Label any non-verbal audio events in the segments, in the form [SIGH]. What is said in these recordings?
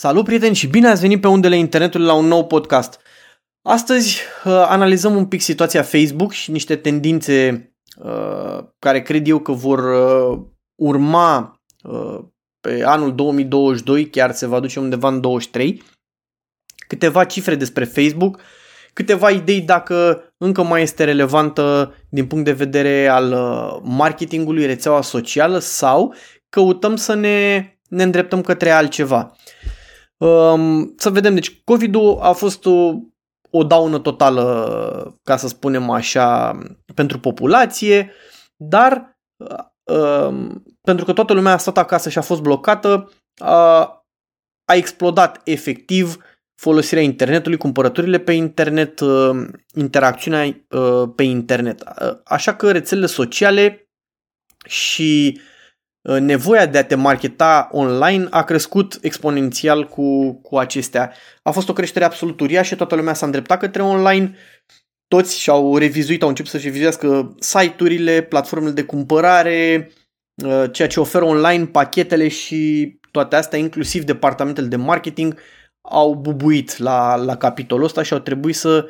Salut prieteni și bine ați venit pe undele internetului la un nou podcast. Astăzi uh, analizăm un pic situația Facebook și niște tendințe uh, care cred eu că vor uh, urma uh, pe anul 2022, chiar se va duce undeva în 23. Câteva cifre despre Facebook, câteva idei dacă încă mai este relevantă din punct de vedere al uh, marketingului, rețeaua socială sau căutăm să ne, ne îndreptăm către altceva. Um, să vedem, deci COVID-ul a fost o, o daună totală, ca să spunem așa, pentru populație, dar um, pentru că toată lumea a stat acasă și a fost blocată, a, a explodat efectiv folosirea internetului, cumpărăturile pe internet, uh, interacțiunea uh, pe internet. Așa că rețelele sociale și Uh, nevoia de a te marketa online a crescut exponențial cu, cu acestea. A fost o creștere absolut uriașă, toată lumea s-a îndreptat către online, toți și-au revizuit, au început să-și revizuiască site-urile, platformele de cumpărare, uh, ceea ce oferă online, pachetele și toate astea, inclusiv departamentele de marketing, au bubuit la, la capitolul ăsta și au trebuit să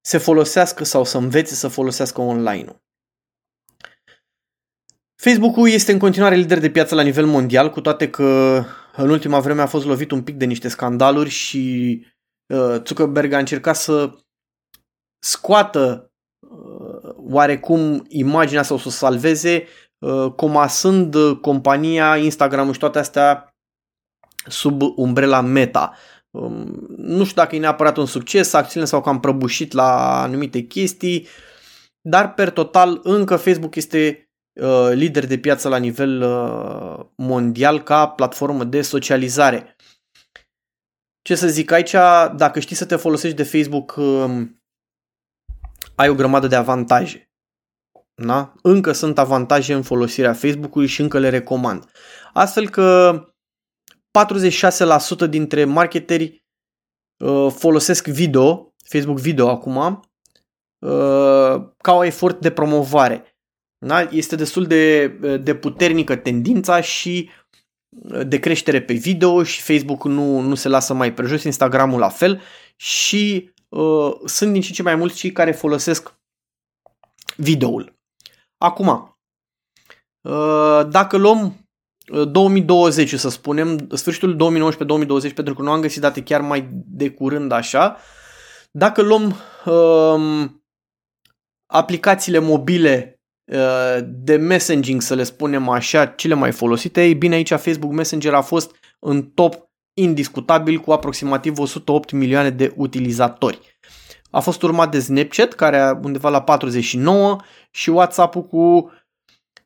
se folosească sau să învețe să folosească online-ul. Facebook-ul este în continuare lider de piață la nivel mondial, cu toate că în ultima vreme a fost lovit un pic de niște scandaluri și uh, Zuckerberg a încercat să scoată uh, oarecum imaginea sau să o salveze, uh, comasând compania, Instagram și toate astea sub umbrela Meta. Um, nu știu dacă e neapărat un succes, acțiunile s-au cam prăbușit la anumite chestii, dar per total încă Facebook este Uh, lider de piață la nivel uh, mondial ca platformă de socializare. Ce să zic aici, dacă știi să te folosești de Facebook, um, ai o grămadă de avantaje. Da? Încă sunt avantaje în folosirea Facebook-ului și încă le recomand. Astfel că 46% dintre marketeri uh, folosesc video, Facebook Video acum, ca o efort de promovare. Da? Este destul de, de puternică tendința și de creștere pe video și Facebook nu, nu se lasă mai prejos, Instagramul la fel și uh, sunt din ce ce mai mulți cei care folosesc videoul. Acum, uh, dacă luăm 2020, uh, să spunem, sfârșitul 2019-2020, pentru că nu am găsit date chiar mai de curând așa, dacă luăm uh, aplicațiile mobile Uh, de messaging, să le spunem așa, cele mai folosite, ei bine, aici Facebook Messenger a fost în top indiscutabil cu aproximativ 108 milioane de utilizatori. A fost urmat de Snapchat, care a undeva la 49 și WhatsApp-ul cu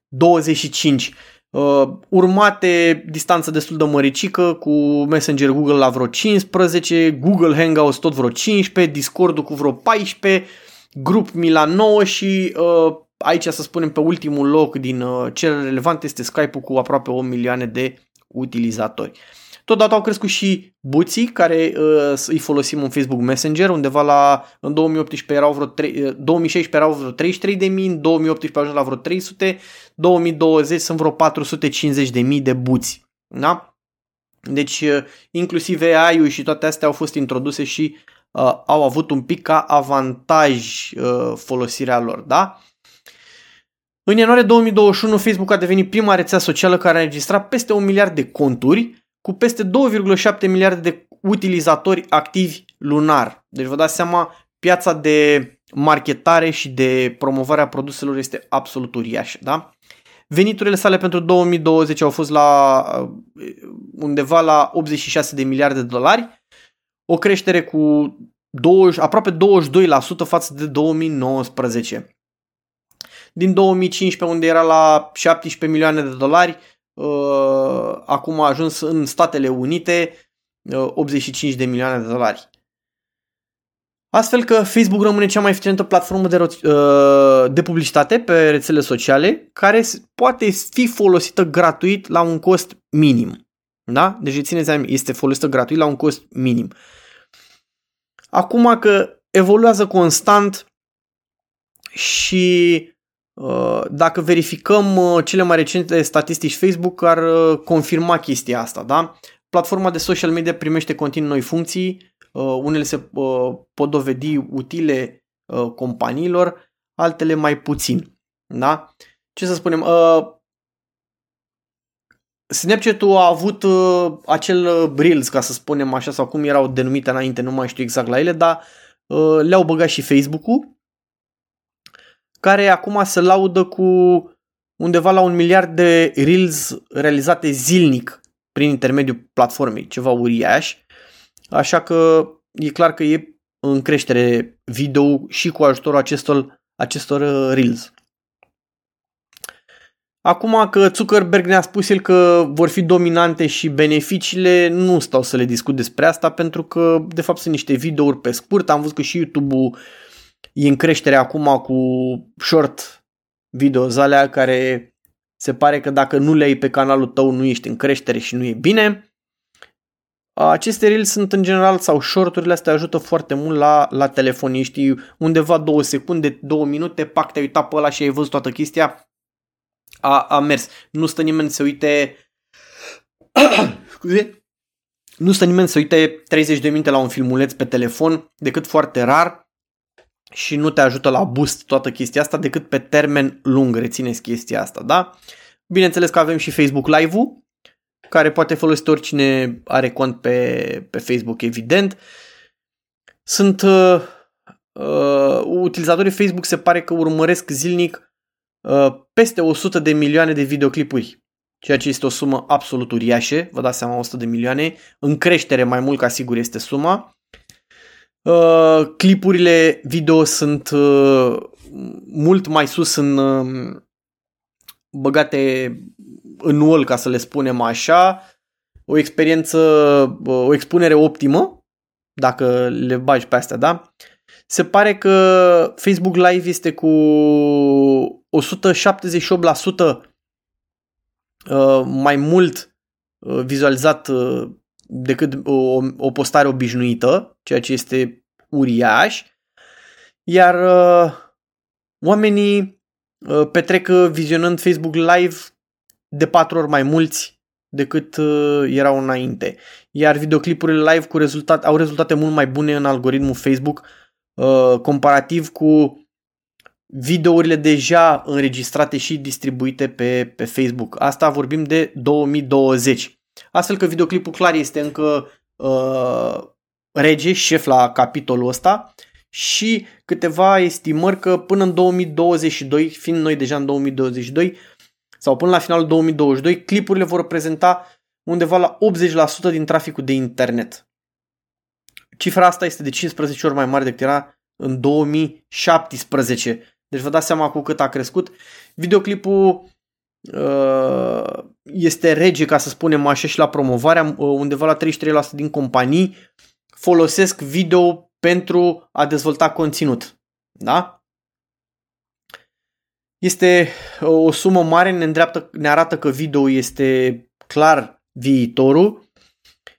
25. Uh, urmate distanță destul de măricică cu Messenger Google la vreo 15, Google Hangouts tot vreo 15, Discord-ul cu vreo 14, Grup la 9 și uh, aici să spunem pe ultimul loc din uh, cele relevante este Skype-ul cu aproape 1 milioane de utilizatori. Totodată au crescut și buții care uh, îi folosim în Facebook Messenger, undeva la în 2018 erau vreo 3, 2016 uh, erau vreo 33 de mii, în 2018 au ajuns la vreo 300, 2020 sunt vreo 450 de mii de buți. Da? Deci uh, inclusiv AI-ul și toate astea au fost introduse și uh, au avut un pic ca avantaj uh, folosirea lor. Da? În ianuarie 2021, Facebook a devenit prima rețea socială care a înregistrat peste un miliard de conturi, cu peste 2,7 miliarde de utilizatori activi lunar. Deci vă dați seama, piața de marketare și de promovare a produselor este absolut uriașă. Da? Veniturile sale pentru 2020 au fost la uh, undeva la 86 de miliarde de dolari, o creștere cu 20, aproape 22% față de 2019 din 2015 unde era la 17 milioane de dolari, uh, acum a ajuns în Statele Unite 85 uh, de milioane de dolari. Astfel că Facebook rămâne cea mai eficientă platformă de, uh, de publicitate pe rețele sociale care poate fi folosită gratuit la un cost minim. Da? Deci țineți aminte, este folosită gratuit la un cost minim. Acum că evoluează constant și Uh, dacă verificăm uh, cele mai recente statistici Facebook, ar uh, confirma chestia asta, da? platforma de social media primește continuu noi funcții, uh, unele se uh, pot dovedi utile uh, companiilor, altele mai puțin. Da? Ce să spunem? Uh, Snapchat-ul a avut uh, acel uh, Reels, ca să spunem așa, sau cum erau denumite înainte, nu mai știu exact la ele, dar uh, le-au băgat și Facebook-ul, care acum se laudă cu undeva la un miliard de Reels realizate zilnic prin intermediul platformei, ceva uriaș. Așa că e clar că e în creștere video și cu ajutorul acestor, acestor uh, Reels. Acum că Zuckerberg ne-a spus el că vor fi dominante și beneficiile, nu stau să le discut despre asta pentru că de fapt sunt niște videouri pe scurt. Am văzut că și YouTube-ul e în creștere acum cu short video alea care se pare că dacă nu le ai pe canalul tău nu ești în creștere și nu e bine. Aceste reels sunt în general sau shorturile astea ajută foarte mult la, la telefoniști. Undeva două secunde, două minute, pac, te-ai uitat pe ăla și ai văzut toată chestia. A, a mers. Nu stă nimeni să uite... [COUGHS] Scuze? Nu stă nimeni să uite 30 de minute la un filmuleț pe telefon, decât foarte rar și nu te ajută la boost toată chestia asta decât pe termen lung, rețineți chestia asta, da? Bineînțeles că avem și Facebook Live-ul, care poate folosi oricine are cont pe, pe Facebook, evident. Sunt uh, uh, utilizatorii Facebook se pare că urmăresc zilnic uh, peste 100 de milioane de videoclipuri, ceea ce este o sumă absolut uriașă, vă dați seama 100 de milioane, în creștere mai mult ca sigur este suma. Uh, clipurile video sunt uh, mult mai sus în uh, băgate în wall, ca să le spunem așa, o experiență, uh, o expunere optimă, dacă le bagi pe astea, da? Se pare că Facebook Live este cu 178% uh, mai mult uh, vizualizat decât o, o postare obișnuită, ceea ce este uriaș, iar uh, oamenii uh, petrec vizionând Facebook Live de patru ori mai mulți decât uh, erau înainte. Iar videoclipurile live cu rezultat, au rezultate mult mai bune în algoritmul Facebook uh, comparativ cu videourile deja înregistrate și distribuite pe, pe Facebook. Asta vorbim de 2020. Astfel că videoclipul clar este încă uh, rege, șef la capitolul ăsta și câteva estimări că până în 2022, fiind noi deja în 2022, sau până la finalul 2022, clipurile vor reprezenta undeva la 80% din traficul de internet. Cifra asta este de 15 ori mai mare decât era în 2017. Deci vă dați seama cu cât a crescut. Videoclipul Uh, este rege, ca să spunem așa, și la promovarea, uh, undeva la 33% din companii folosesc video pentru a dezvolta conținut. Da? Este uh, o sumă mare, ne, îndreaptă, ne arată că video este clar viitorul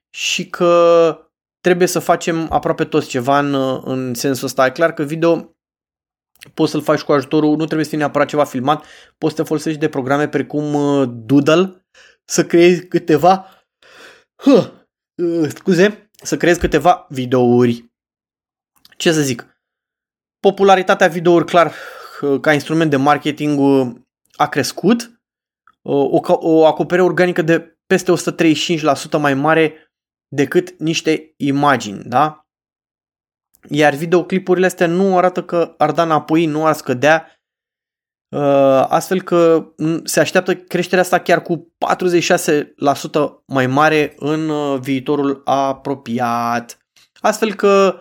și că trebuie să facem aproape toți ceva în, în sensul ăsta. E clar că video poți să-l faci cu ajutorul, nu trebuie să fie neapărat ceva filmat, poți să te folosești de programe precum uh, Doodle, să creezi câteva huh, uh, scuze, să creezi câteva videouri. Ce să zic? Popularitatea videouri clar uh, ca instrument de marketing uh, a crescut, o, o acoperire organică de peste 135% mai mare decât niște imagini, da? Iar videoclipurile astea nu arată că ar da înapoi, nu ar scădea, uh, astfel că se așteaptă creșterea asta chiar cu 46% mai mare în uh, viitorul apropiat. Astfel că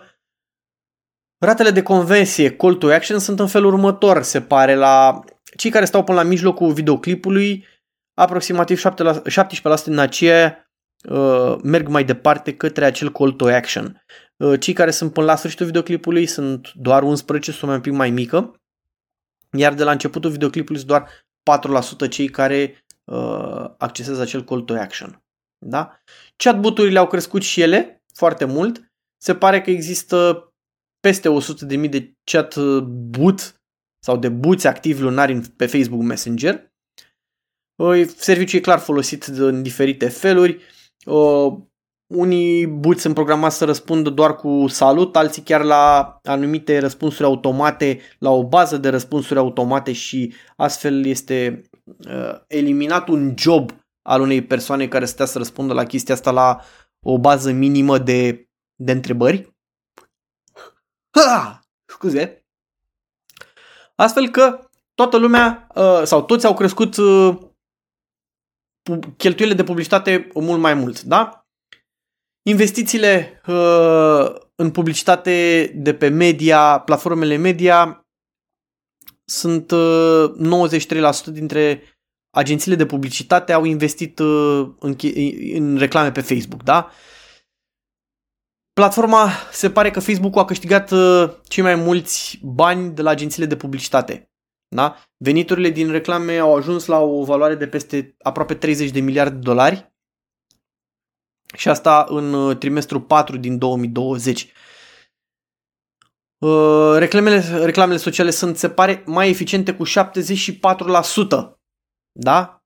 ratele de conversie call to action sunt în felul următor, se pare, la cei care stau până la mijlocul videoclipului, aproximativ 17% din aceea uh, merg mai departe către acel call to action. Uh, cei care sunt până la sfârșitul videoclipului sunt doar 11, suma un pic mai mică, iar de la începutul videoclipului sunt doar 4% cei care uh, accesează acel call to action. Da? Chatbot-urile au crescut și ele foarte mult. Se pare că există peste 100.000 de chatbot sau de buți activi lunari pe Facebook Messenger. Uh, serviciul e clar folosit în diferite feluri uh, unii buți sunt programați să răspundă doar cu salut, alții chiar la anumite răspunsuri automate, la o bază de răspunsuri automate și astfel este uh, eliminat un job al unei persoane care stea să răspundă la chestia asta la o bază minimă de, de întrebări. Ha! Scuze. Astfel că toată lumea uh, sau toți au crescut uh, cheltuielile de publicitate mult mai mult, da? Investițiile uh, în publicitate de pe media, platformele media, sunt uh, 93% dintre agențiile de publicitate au investit uh, în, în reclame pe Facebook, da? Platforma, se pare că Facebook a câștigat uh, cei mai mulți bani de la agențiile de publicitate. Da? Veniturile din reclame au ajuns la o valoare de peste aproape 30 de miliarde de dolari și asta în uh, trimestrul 4 din 2020. Uh, reclamele, reclamele sociale sunt, se pare, mai eficiente cu 74%, da?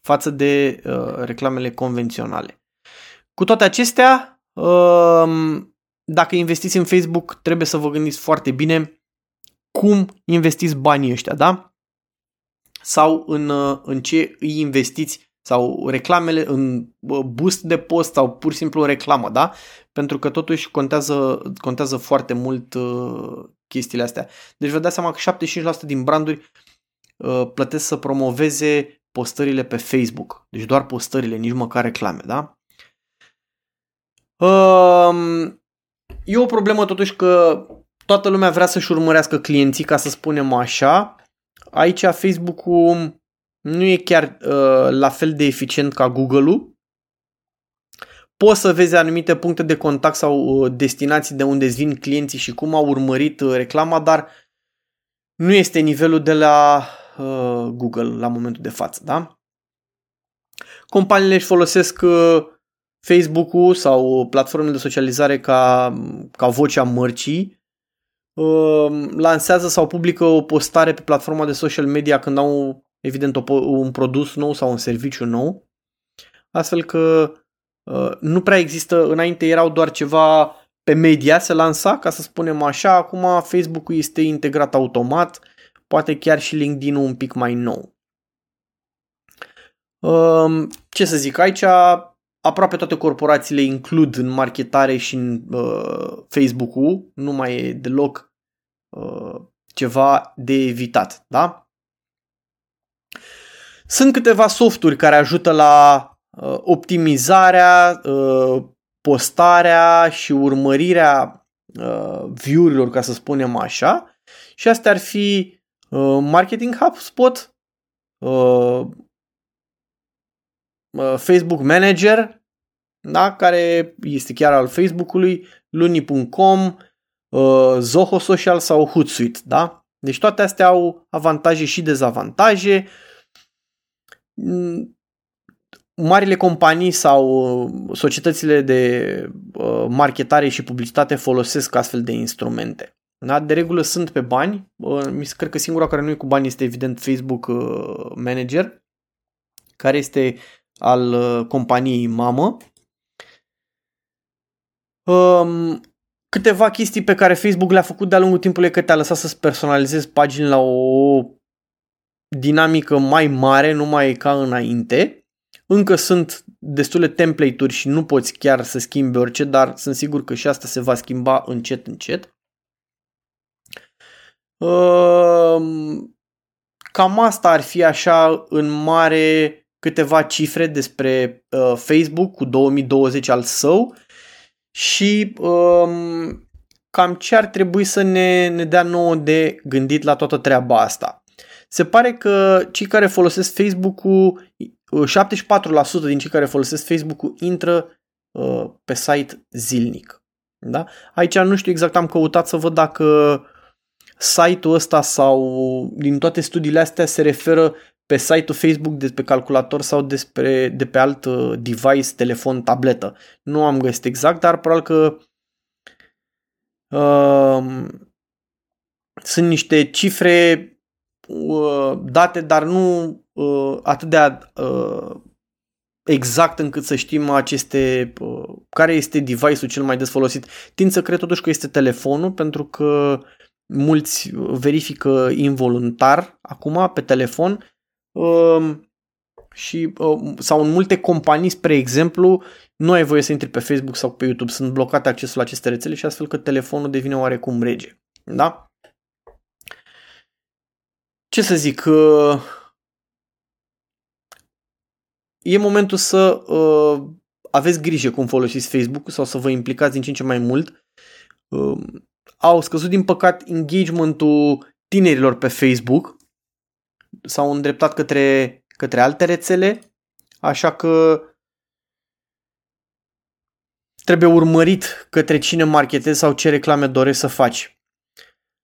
Față de uh, reclamele convenționale. Cu toate acestea, uh, dacă investiți în Facebook, trebuie să vă gândiți foarte bine cum investiți banii ăștia, da? Sau în, uh, în ce îi investiți sau reclamele în boost de post sau pur și simplu o reclamă, da? Pentru că totuși contează, contează foarte mult uh, chestiile astea. Deci vă dați seama că 75% din branduri uh, plătesc să promoveze postările pe Facebook. Deci doar postările, nici măcar reclame, da? Uh, e o problemă totuși că toată lumea vrea să-și urmărească clienții, ca să spunem așa. Aici Facebook-ul nu e chiar uh, la fel de eficient ca Google-ul. Poți să vezi anumite puncte de contact sau uh, destinații de unde vin clienții și cum au urmărit uh, reclama, dar nu este nivelul de la uh, Google la momentul de față, da? Companiile își folosesc uh, Facebook-ul sau platformele de socializare ca, ca vocea mărcii, uh, lansează sau publică o postare pe platforma de social media când au evident o, un produs nou sau un serviciu nou, astfel că uh, nu prea există, înainte erau doar ceva pe media se lansa, ca să spunem așa, acum Facebook-ul este integrat automat, poate chiar și LinkedIn-ul un pic mai nou. Uh, ce să zic, aici aproape toate corporațiile includ în marketare și în uh, Facebook-ul, nu mai e deloc uh, ceva de evitat, da? Sunt câteva softuri care ajută la uh, optimizarea, uh, postarea și urmărirea uh, view-urilor, ca să spunem așa. Și astea ar fi uh, Marketing HubSpot, uh, uh, Facebook Manager, da? care este chiar al Facebook-ului, Luni.com, uh, Zoho Social sau Hootsuite. Da? Deci toate astea au avantaje și dezavantaje. Uh, Mm, marile companii sau uh, societățile de uh, marketare și publicitate folosesc astfel de instrumente. Da? De regulă sunt pe bani. Mi se cred că singura care nu e cu bani este evident Facebook uh, Manager, care este al companiei mamă. Um, câteva chestii pe care Facebook le-a făcut de-a lungul timpului că te-a lăsat să-ți personalizezi pagini la o dinamică mai mare, nu mai e ca înainte. Încă sunt destule template-uri și nu poți chiar să schimbi orice, dar sunt sigur că și asta se va schimba încet, încet. Ehm, cam asta ar fi așa în mare câteva cifre despre uh, Facebook cu 2020 al său și um, cam ce ar trebui să ne, ne dea nouă de gândit la toată treaba asta se pare că cei care folosesc Facebook-ul, 74% din cei care folosesc Facebook-ul intră uh, pe site zilnic. Da? Aici nu știu exact, am căutat să văd dacă site-ul ăsta sau din toate studiile astea se referă pe site-ul Facebook de pe calculator sau despre, de pe alt uh, device, telefon, tabletă. Nu am găsit exact, dar probabil că uh, sunt niște cifre Uh, date, dar nu uh, atât de uh, exact încât să știm aceste, uh, care este device-ul cel mai des folosit. Tind să cred totuși că este telefonul, pentru că mulți verifică involuntar acum pe telefon um, și, uh, sau în multe companii, spre exemplu, nu ai voie să intri pe Facebook sau pe YouTube, sunt blocate accesul la aceste rețele și astfel că telefonul devine oarecum rege. Da? Ce să zic, uh, e momentul să uh, aveți grijă cum folosiți Facebook sau să vă implicați din ce în ce mai mult. Uh, au scăzut din păcat engagementul tinerilor pe Facebook, s-au îndreptat către, către alte rețele, așa că trebuie urmărit către cine marketezi sau ce reclame dorești să faci.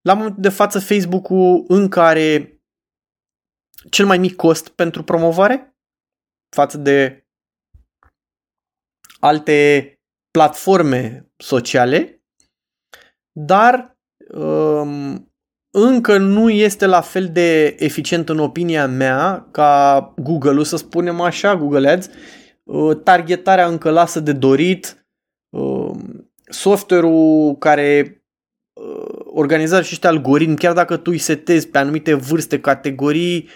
La momentul de față, Facebook-ul încă are cel mai mic cost pentru promovare față de alte platforme sociale, dar um, încă nu este la fel de eficient în opinia mea ca Google-ul, să spunem așa, Google Ads. Uh, targetarea încă lasă de dorit, um, software-ul care uh, organizează și niște algoritmi, chiar dacă tu îi setezi pe anumite vârste, categorii,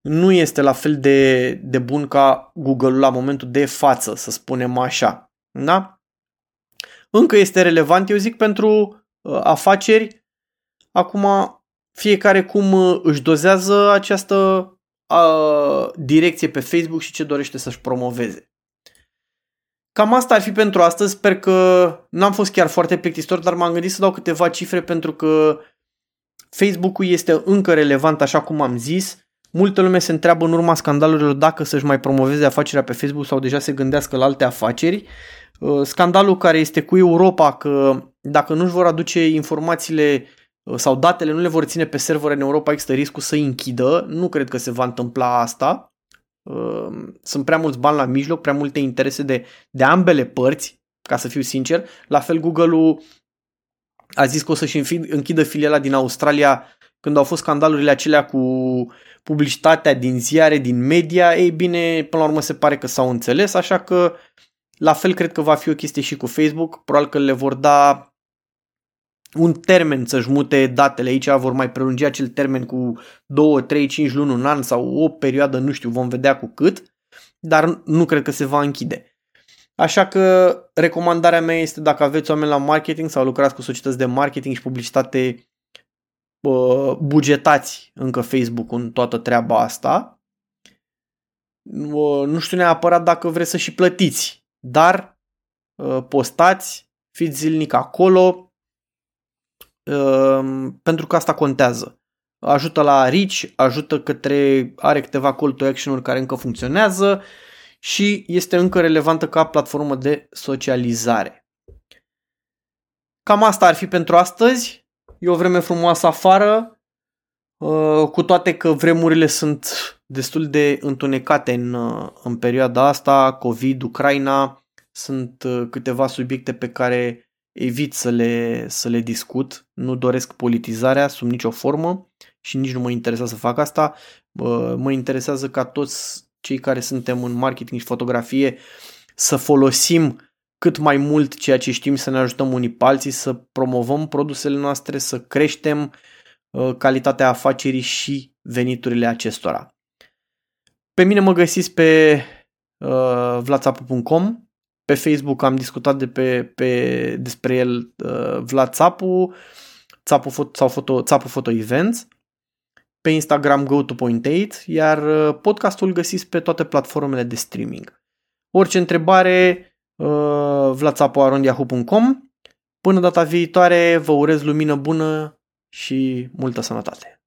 nu este la fel de, de bun ca Google la momentul de față, să spunem așa. Da? Încă este relevant, eu zic, pentru uh, afaceri. Acum, fiecare cum uh, își dozează această uh, direcție pe Facebook și ce dorește să-și promoveze. Cam asta ar fi pentru astăzi. Sper că n-am fost chiar foarte plictisitor, dar m-am gândit să dau câteva cifre pentru că Facebook-ul este încă relevant, așa cum am zis. Multă lume se întreabă în urma scandalurilor dacă să-și mai promoveze afacerea pe Facebook sau deja se gândească la alte afaceri. Uh, scandalul care este cu Europa, că dacă nu-și vor aduce informațiile uh, sau datele, nu le vor ține pe server în Europa, există riscul să închidă. Nu cred că se va întâmpla asta. Uh, sunt prea mulți bani la mijloc, prea multe interese de, de ambele părți, ca să fiu sincer. La fel Google-ul a zis că o să-și închidă filiala din Australia când au fost scandalurile acelea cu publicitatea din ziare, din media, ei bine, până la urmă se pare că s-au înțeles, așa că la fel cred că va fi o chestie și cu Facebook, probabil că le vor da un termen să-și mute datele aici, vor mai prelungi acel termen cu 2, 3, 5 luni, un an sau o perioadă, nu știu, vom vedea cu cât, dar nu cred că se va închide. Așa că recomandarea mea este dacă aveți oameni la marketing sau lucrați cu societăți de marketing și publicitate bugetați încă Facebook în toată treaba asta. Nu știu neapărat dacă vreți să și plătiți, dar postați, fiți zilnic acolo, pentru că asta contează. Ajută la reach, ajută către, are câteva call to action-uri care încă funcționează și este încă relevantă ca platformă de socializare. Cam asta ar fi pentru astăzi. E o vreme frumoasă afară, uh, cu toate că vremurile sunt destul de întunecate în, uh, în perioada asta, COVID, Ucraina, sunt uh, câteva subiecte pe care evit să le, să le discut, nu doresc politizarea sub nicio formă și nici nu mă interesează să fac asta. Mă interesează ca toți cei care suntem în marketing și fotografie să folosim cât mai mult ceea ce știm să ne ajutăm unii pe alții, să promovăm produsele noastre, să creștem uh, calitatea afacerii și veniturile acestora. Pe mine mă găsiți pe uh, vlatsapu.com, pe Facebook am discutat de pe, pe, despre el uh, Vlad Țapu, Țapu, foto, sau foto, Țapu Photo Events, pe Instagram go to point 8, iar uh, podcastul găsiți pe toate platformele de streaming. Orice întrebare, Uh, vlatsapoarondiahu.com. Până data viitoare, vă urez lumină bună și multă sănătate!